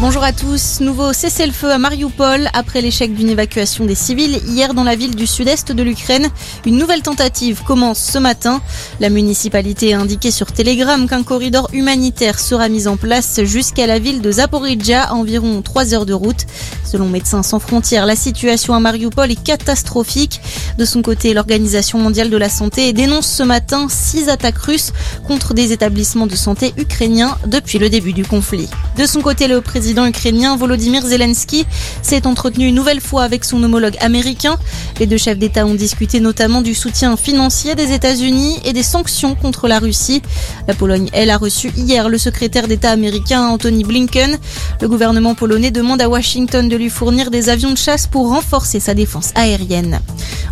Bonjour à tous. Nouveau cessez-le-feu à Mariupol après l'échec d'une évacuation des civils hier dans la ville du sud-est de l'Ukraine. Une nouvelle tentative commence ce matin. La municipalité a indiqué sur Telegram qu'un corridor humanitaire sera mis en place jusqu'à la ville de Zaporizhia environ 3 heures de route. Selon Médecins sans frontières, la situation à Mariupol est catastrophique. De son côté, l'Organisation mondiale de la santé dénonce ce matin six attaques russes contre des établissements de santé ukrainiens depuis le début du conflit. De son côté, le président ukrainien Volodymyr Zelensky s'est entretenu une nouvelle fois avec son homologue américain. Les deux chefs d'État ont discuté notamment du soutien financier des États-Unis et des sanctions contre la Russie. La Pologne, elle, a reçu hier le secrétaire d'État américain Anthony Blinken. Le gouvernement polonais demande à Washington de lui fournir des avions de chasse pour renforcer sa défense aérienne.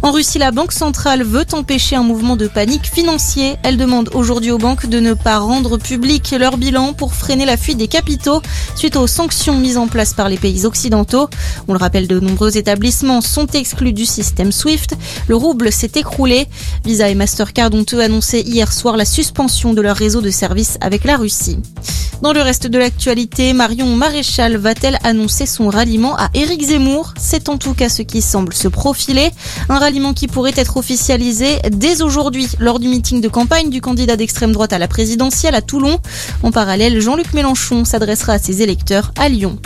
En Russie, la Banque centrale veut empêcher un mouvement de panique financier. Elle demande aujourd'hui aux banques de ne pas rendre public leur bilan pour freiner la fuite des capitaux suite aux sanctions mises en place par les pays occidentaux. On le rappelle, de nombreux établissements sont exclus du système SWIFT. Le rouble s'est écroulé. Visa et Mastercard ont eux annoncé hier soir la suspension de leur réseau de services avec la Russie. Dans le reste de l'actualité, Marion Maréchal va-t-elle annoncer son ralliement à Éric Zemmour? C'est en tout cas ce qui semble se profiler. Un ralliement qui pourrait être officialisé dès aujourd'hui lors du meeting de campagne du candidat d'extrême droite à la présidentielle à Toulon. En parallèle, Jean-Luc Mélenchon s'adressera à ses électeurs à Lyon.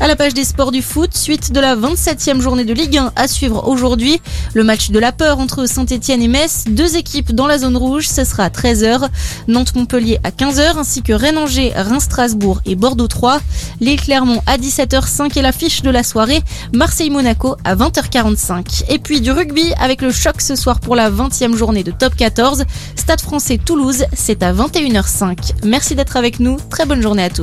À la page des sports du foot, suite de la 27e journée de Ligue 1 à suivre aujourd'hui. Le match de la peur entre Saint-Etienne et Metz, deux équipes dans la zone rouge, ce sera à 13h. Nantes-Montpellier à 15h ainsi que Rennes-Angers, Reims-Strasbourg et Bordeaux-3. Lille-Clermont à 17h05 et l'affiche de la soirée, Marseille-Monaco à 20h45. Et puis du rugby avec le choc ce soir pour la 20e journée de Top 14. Stade français Toulouse, c'est à 21h05. Merci d'être avec nous, très bonne journée à tous.